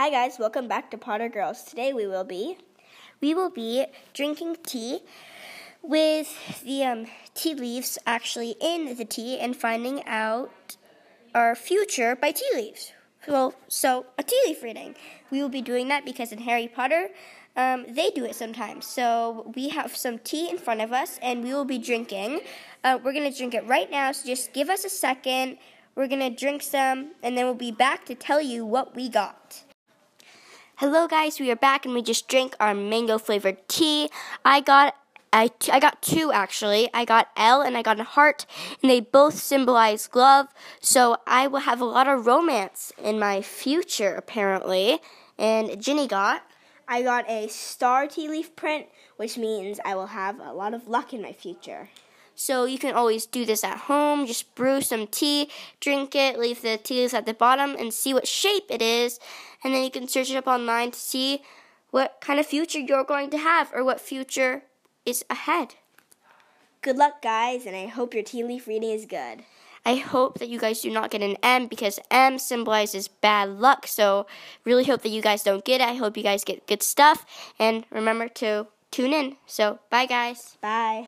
Hi guys, welcome back to Potter Girls. Today we will be we will be drinking tea with the um, tea leaves actually in the tea and finding out our future by tea leaves. Well, so a tea leaf reading. We will be doing that because in Harry Potter, um, they do it sometimes. So we have some tea in front of us and we will be drinking. Uh, we're to drink it right now, so just give us a second. We're to drink some and then we'll be back to tell you what we got. Hello, guys. We are back, and we just drank our mango flavored tea. I got I, t- I got two actually. I got L and I got a heart, and they both symbolize love. So I will have a lot of romance in my future, apparently. And Ginny got. I got a star tea leaf print, which means I will have a lot of luck in my future. So you can always do this at home. Just brew some tea, drink it, leave the tea leaves at the bottom, and see what shape it is. And then you can search it up online to see what kind of future you're going to have or what future is ahead. Good luck, guys, and I hope your tea leaf reading is good. I hope that you guys do not get an M because M symbolizes bad luck. So, really hope that you guys don't get it. I hope you guys get good stuff. And remember to tune in. So, bye, guys. Bye.